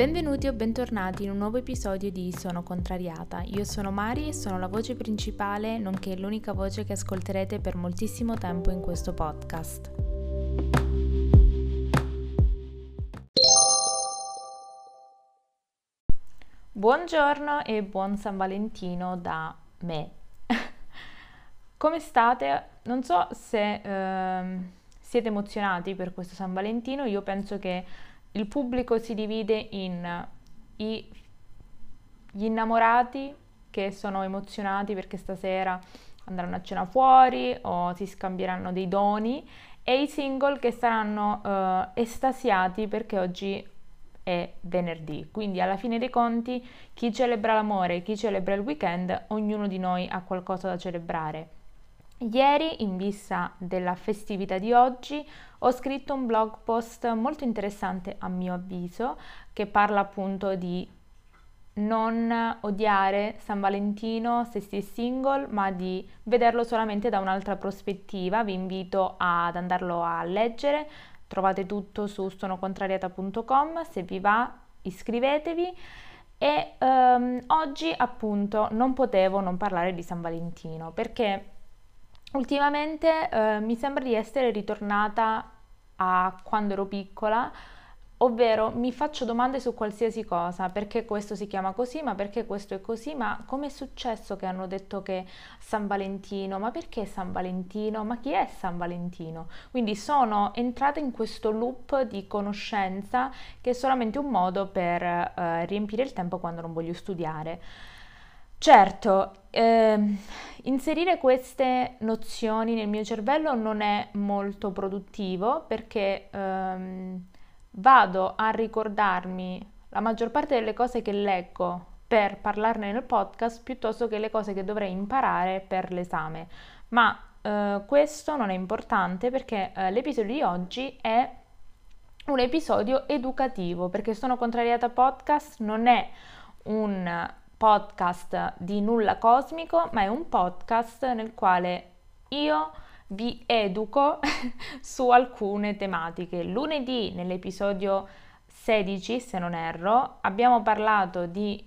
Benvenuti o bentornati in un nuovo episodio di Sono Contrariata. Io sono Mari e sono la voce principale, nonché l'unica voce che ascolterete per moltissimo tempo in questo podcast. Buongiorno e buon San Valentino da me. Come state? Non so se eh, siete emozionati per questo San Valentino, io penso che il pubblico si divide in i, gli innamorati che sono emozionati perché stasera andranno a cena fuori o si scambieranno dei doni e i single che saranno uh, estasiati perché oggi è venerdì. Quindi alla fine dei conti chi celebra l'amore, chi celebra il weekend, ognuno di noi ha qualcosa da celebrare. Ieri, in vista della festività di oggi, ho scritto un blog post molto interessante a mio avviso che parla appunto di non odiare San Valentino se si è single, ma di vederlo solamente da un'altra prospettiva. Vi invito ad andarlo a leggere. Trovate tutto su sonocontrariata.com. Se vi va, iscrivetevi. E um, oggi appunto non potevo non parlare di San Valentino perché Ultimamente eh, mi sembra di essere ritornata a quando ero piccola, ovvero mi faccio domande su qualsiasi cosa, perché questo si chiama così, ma perché questo è così, ma come è successo che hanno detto che San Valentino, ma perché San Valentino, ma chi è San Valentino? Quindi sono entrata in questo loop di conoscenza che è solamente un modo per eh, riempire il tempo quando non voglio studiare. Certo, ehm, inserire queste nozioni nel mio cervello non è molto produttivo perché ehm, vado a ricordarmi la maggior parte delle cose che leggo per parlarne nel podcast piuttosto che le cose che dovrei imparare per l'esame. Ma eh, questo non è importante perché eh, l'episodio di oggi è un episodio educativo perché sono contrariata podcast non è un podcast di nulla cosmico, ma è un podcast nel quale io vi educo su alcune tematiche. Lunedì, nell'episodio 16, se non erro, abbiamo parlato di,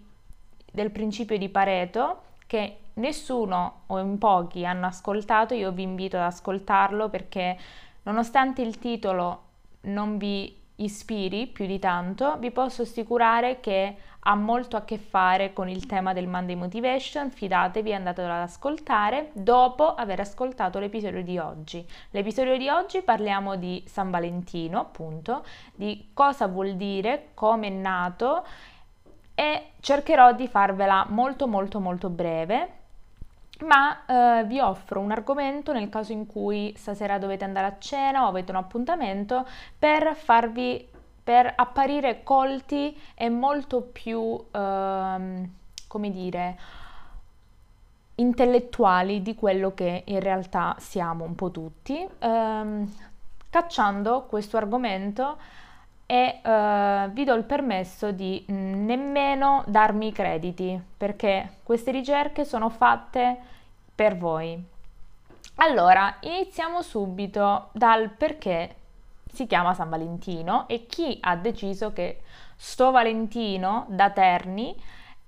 del principio di Pareto che nessuno o in pochi hanno ascoltato, io vi invito ad ascoltarlo perché nonostante il titolo non vi ispiri più di tanto, vi posso assicurare che ha molto a che fare con il tema del Monday Motivation, fidatevi, andatelo ad ascoltare dopo aver ascoltato l'episodio di oggi. L'episodio di oggi parliamo di San Valentino, appunto, di cosa vuol dire, come è nato e cercherò di farvela molto molto molto breve ma eh, vi offro un argomento nel caso in cui stasera dovete andare a cena o avete un appuntamento per farvi per apparire colti e molto più, ehm, come dire, intellettuali di quello che in realtà siamo un po' tutti, ehm, cacciando questo argomento e eh, vi do il permesso di mm, nemmeno darmi i crediti perché queste ricerche sono fatte per voi. Allora, iniziamo subito dal perché si chiama San Valentino e chi ha deciso che sto Valentino da Terni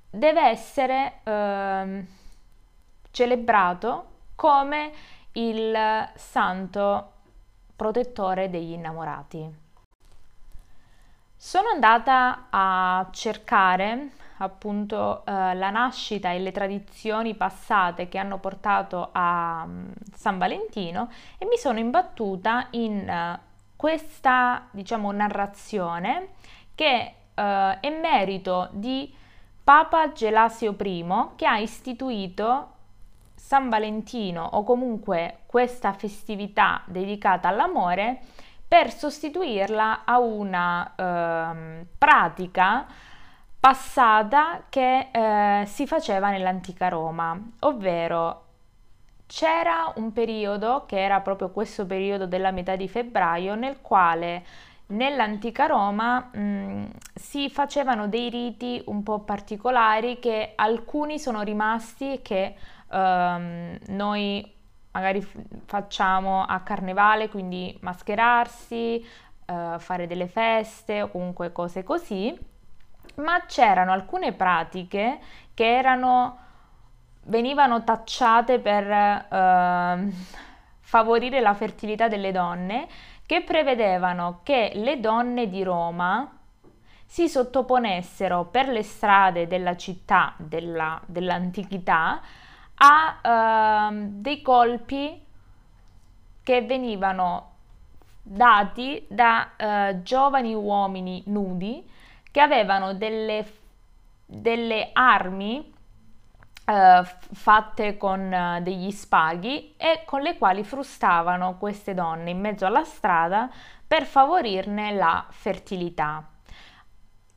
deve essere eh, celebrato come il santo protettore degli innamorati. Sono andata a cercare appunto eh, la nascita e le tradizioni passate che hanno portato a um, San Valentino e mi sono imbattuta in uh, questa, diciamo, narrazione che eh, è merito di Papa Gelasio I che ha istituito San Valentino o comunque questa festività dedicata all'amore per sostituirla a una eh, pratica passata che eh, si faceva nell'antica Roma, ovvero c'era un periodo, che era proprio questo periodo della metà di febbraio, nel quale nell'antica Roma mh, mm, si facevano dei riti un po' particolari che alcuni sono rimasti che ehm, noi magari facciamo a carnevale, quindi mascherarsi, eh, fare delle feste o comunque cose così. ma c'erano alcune pratiche che erano, venivano tacciate per eh, favorire la fertilità delle donne, che prevedevano che le donne di Roma si sottoponessero per le strade della città della, dell'antichità a eh, dei colpi che venivano dati da eh, giovani uomini nudi che avevano delle, delle armi eh, fatte con eh, degli spaghi e con le quali frustavano queste donne in mezzo alla strada per favorirne la fertilità.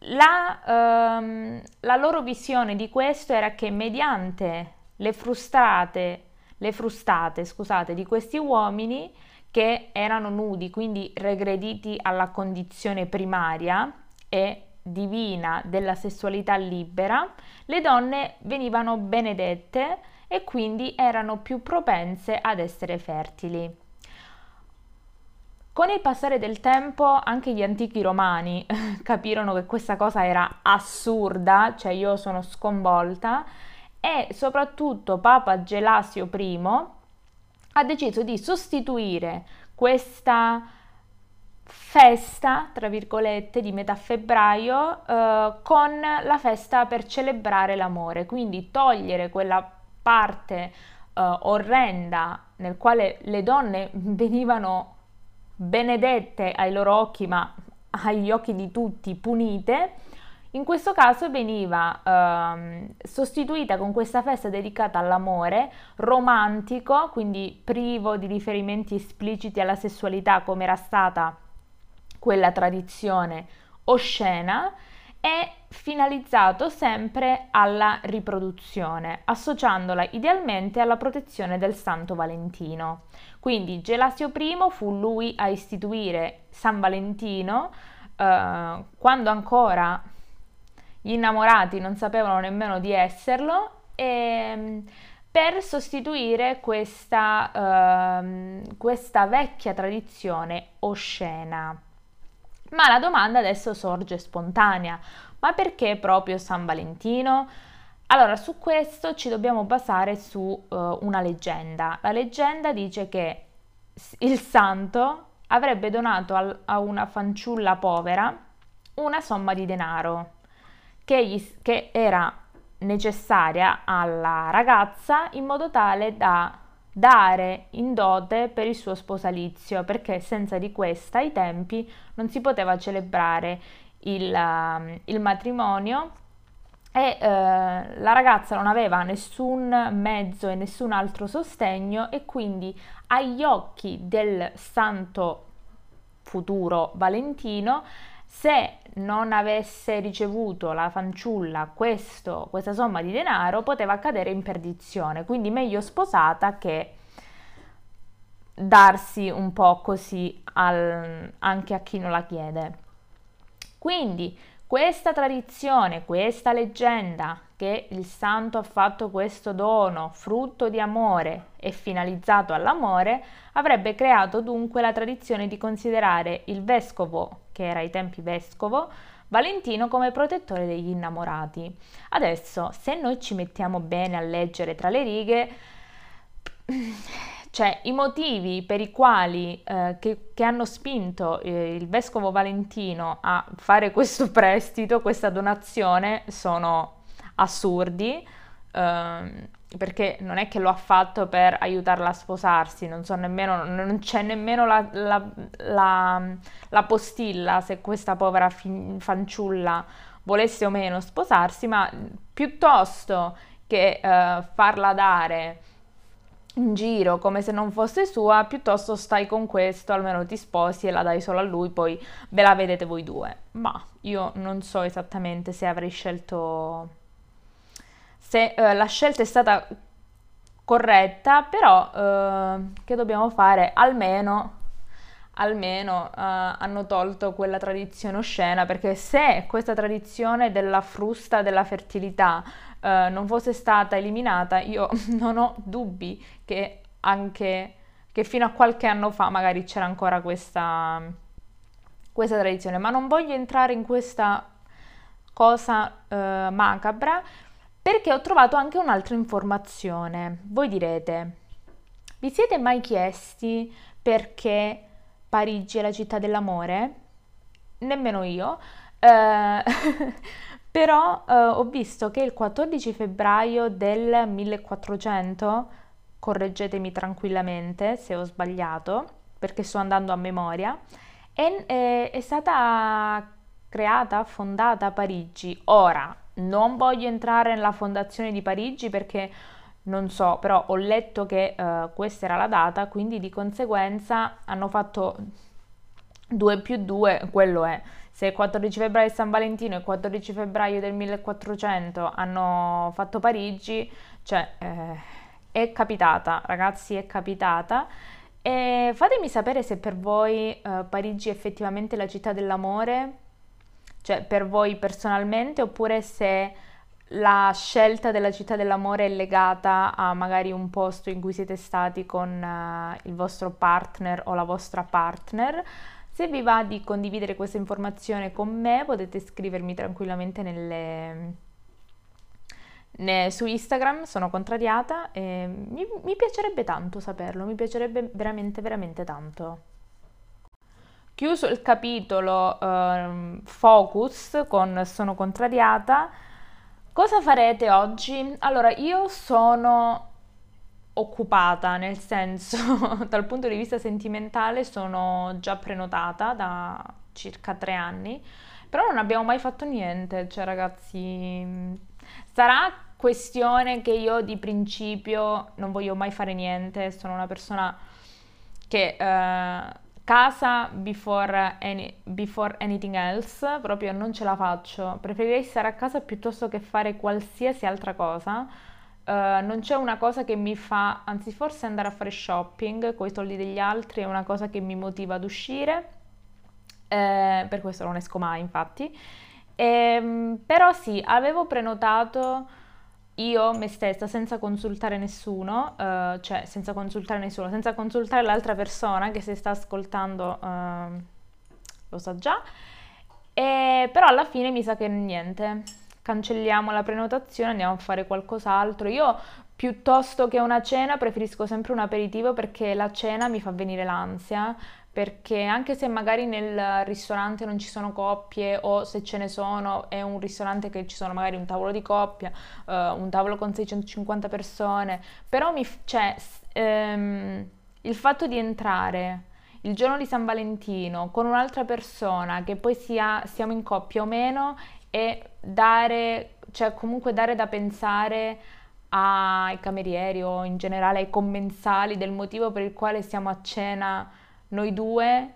La, ehm, la loro visione di questo era che mediante le frustate, le frustate scusate, di questi uomini che erano nudi, quindi regrediti alla condizione primaria e divina della sessualità libera, le donne venivano benedette e quindi erano più propense ad essere fertili. Con il passare del tempo anche gli antichi romani capirono che questa cosa era assurda, cioè io sono sconvolta, e soprattutto Papa Gelasio I ha deciso di sostituire questa festa, tra virgolette, di metà febbraio eh, con la festa per celebrare l'amore, quindi togliere quella parte eh, orrenda nel quale le donne venivano benedette ai loro occhi, ma agli occhi di tutti punite, in questo caso veniva ehm, sostituita con questa festa dedicata all'amore, romantico, quindi privo di riferimenti espliciti alla sessualità come era stata quella tradizione oscena, è finalizzato sempre alla riproduzione, associandola idealmente alla protezione del Santo Valentino. Quindi Gelasio I fu lui a istituire San Valentino eh, quando ancora gli innamorati non sapevano nemmeno di esserlo e per sostituire questa, uh, questa vecchia tradizione oscena. Ma la domanda adesso sorge spontanea, ma perché proprio San Valentino? Allora, su questo ci dobbiamo basare su uh, una leggenda. La leggenda dice che il santo avrebbe donato al, a una fanciulla povera una somma di denaro che, gli, che era necessaria alla ragazza in modo tale da dare in dote per il suo sposalizio, perché senza di questa ai tempi non si poteva celebrare il, uh, il matrimonio e uh, la ragazza non aveva nessun mezzo e nessun altro sostegno e quindi agli occhi del santo futuro Valentino se non avesse ricevuto la fanciulla questo, questa somma di denaro poteva cadere in perdizione, quindi meglio sposata che darsi un po' così al, anche a chi non la chiede. Quindi questa tradizione, questa leggenda che il santo ha fatto questo dono, frutto di amore e finalizzato all'amore, avrebbe creato dunque la tradizione di considerare il vescovo, che era ai tempi vescovo, Valentino come protettore degli innamorati. Adesso, se noi ci mettiamo bene a leggere tra le righe, cioè i motivi per i quali eh, che, che, hanno spinto eh, il vescovo Valentino a fare questo prestito, questa donazione, sono assurdi. Eh, perché non è che lo ha fatto per aiutarla a sposarsi, non, so nemmeno, non c'è nemmeno la, la, la, la, postilla se questa povera fin, fanciulla volesse o meno sposarsi, ma piuttosto che uh, farla dare in giro come se non fosse sua, piuttosto stai con questo, almeno ti sposi e la dai solo a lui, poi ve la vedete voi due. Ma io non so esattamente se avrei scelto se uh, la scelta è stata corretta, però uh, che dobbiamo fare? Almeno, almeno uh, hanno tolto quella tradizione oscena, perché se questa tradizione della frusta della fertilità non fosse stata eliminata, io non ho dubbi che anche che fino a qualche anno fa magari c'era ancora questa, questa tradizione, ma non voglio entrare in questa cosa eh, macabra perché ho trovato anche un'altra informazione. Voi direte, vi siete mai chiesti perché Parigi è la città dell'amore? Nemmeno io. Eh, però eh, ho visto che il 14 febbraio del 1400, correggetemi tranquillamente se ho sbagliato, perché sto andando a memoria, è, è, è stata creata, fondata Parigi. Ora, non voglio entrare nella fondazione di Parigi perché non so, però ho letto che uh, questa era la data, quindi di conseguenza hanno fatto 2 più 2, quello è. Se il 14 febbraio è San Valentino e il 14 febbraio del 1400 hanno fatto Parigi, cioè eh, è capitata, ragazzi, è capitata. E fatemi sapere se per voi eh, Parigi è effettivamente la città dell'amore cioè per voi personalmente, oppure se la scelta della città dell'amore è legata a magari un posto in cui siete stati con uh, il vostro partner o la vostra partner. Se vi va di condividere questa informazione con me potete scrivermi tranquillamente nelle, ne, su Instagram, sono contrariata e mi, mi piacerebbe tanto saperlo, mi piacerebbe veramente veramente tanto. Chiuso il capitolo eh, focus con sono contrariata, cosa farete oggi? Allora, io sono occupata, nel senso, dal punto di vista sentimentale sono già prenotata da circa tre anni, però non abbiamo mai fatto niente, cioè ragazzi, sarà questione che io di principio non voglio mai fare niente, sono una persona che... Eh, casa before, any, before anything else, proprio non ce la faccio. Preferirei stare a casa piuttosto che fare qualsiasi altra cosa. Uh, non c'è una cosa che mi fa, anzi forse andare a fare shopping con i soldi degli altri è una cosa che mi motiva ad uscire, eh, per questo non esco mai infatti. E, ehm, però sì, avevo prenotato io me stessa senza consultare nessuno, uh, cioè senza consultare nessuno, senza consultare l'altra persona che si sta ascoltando, uh, lo sa già, e, però alla fine mi sa che niente, cancelliamo la prenotazione, andiamo a fare qualcos'altro. Io piuttosto che una cena preferisco sempre un aperitivo perché la cena mi fa venire l'ansia, perché anche se magari nel ristorante non ci sono coppie o se ce ne sono è un ristorante che ci sono magari un tavolo di coppia, uh, un tavolo con 650 persone, però mi, cioè, ehm, il fatto di entrare il giorno di San Valentino con un'altra persona che poi sia, siamo in coppia o meno e dare, cioè comunque dare da pensare ai camerieri o in generale ai commensali del motivo per il quale siamo a cena noi due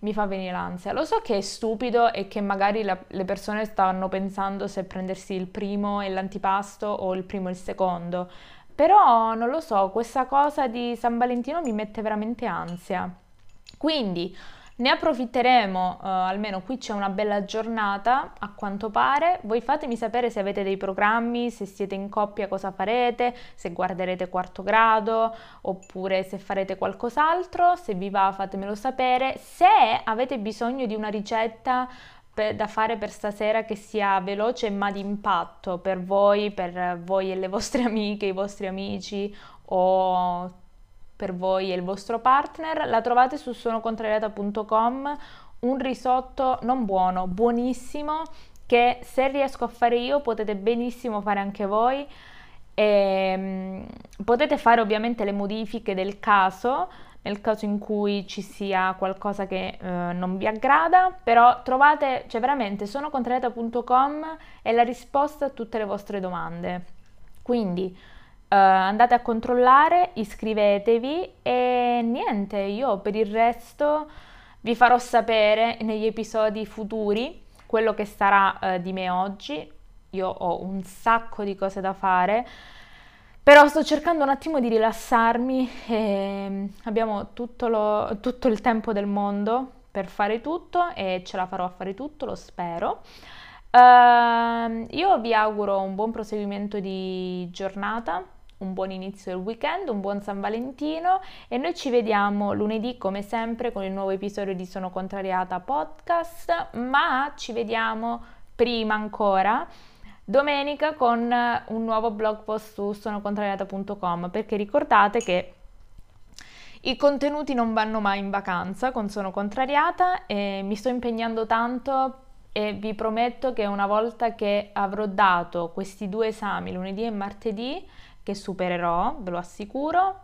mi fa venire l'ansia. Lo so che è stupido e che magari la, le persone stanno pensando se prendersi il primo e l'antipasto o il primo e il secondo, però non lo so, questa cosa di San Valentino mi mette veramente ansia. Quindi ne approfitteremo, uh, almeno qui c'è una bella giornata a quanto pare. Voi fatemi sapere se avete dei programmi, se siete in coppia cosa farete, se guarderete quarto grado oppure se farete qualcos'altro. Se vi va fatemelo sapere. Se avete bisogno di una ricetta per, da fare per stasera che sia veloce ma di impatto per voi, per voi e le vostre amiche, i vostri amici o per voi e il vostro partner, la trovate su sonocontrariata.com, un risotto non buono, buonissimo, che se riesco a fare io potete benissimo fare anche voi. E, ehm, potete fare ovviamente le modifiche del caso nel caso in cui ci sia qualcosa che eh, non vi aggrada, però trovate, cioè veramente sonocontrariata.com è la risposta a tutte le vostre domande. Quindi Uh, andate a controllare, iscrivetevi e niente, io per il resto vi farò sapere negli episodi futuri quello che sarà uh, di me oggi. Io ho un sacco di cose da fare, però sto cercando un attimo di rilassarmi e mm, abbiamo tutto, lo, tutto il tempo del mondo per fare tutto e ce la farò a fare tutto, lo spero. Uh, io vi auguro un buon proseguimento di giornata un buon inizio del weekend, un buon San Valentino e noi ci vediamo lunedì come sempre con il nuovo episodio di Sono Contrariata podcast, ma ci vediamo prima ancora domenica con un nuovo blog post su sonocontrariata.com perché ricordate che i contenuti non vanno mai in vacanza con Sono Contrariata e mi sto impegnando tanto e vi prometto che una volta che avrò dato questi due esami, lunedì e martedì, che supererò, ve lo assicuro,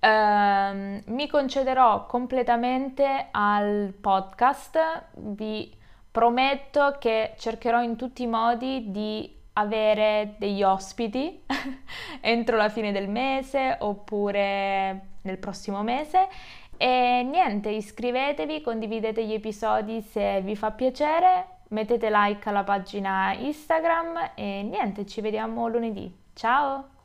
ehm, mi concederò completamente al podcast, vi prometto che cercherò in tutti i modi di avere degli ospiti entro la fine del mese oppure nel prossimo mese e niente, iscrivetevi, condividete gli episodi se vi fa piacere, mettete like alla pagina Instagram e niente, ci vediamo lunedì. Ciao!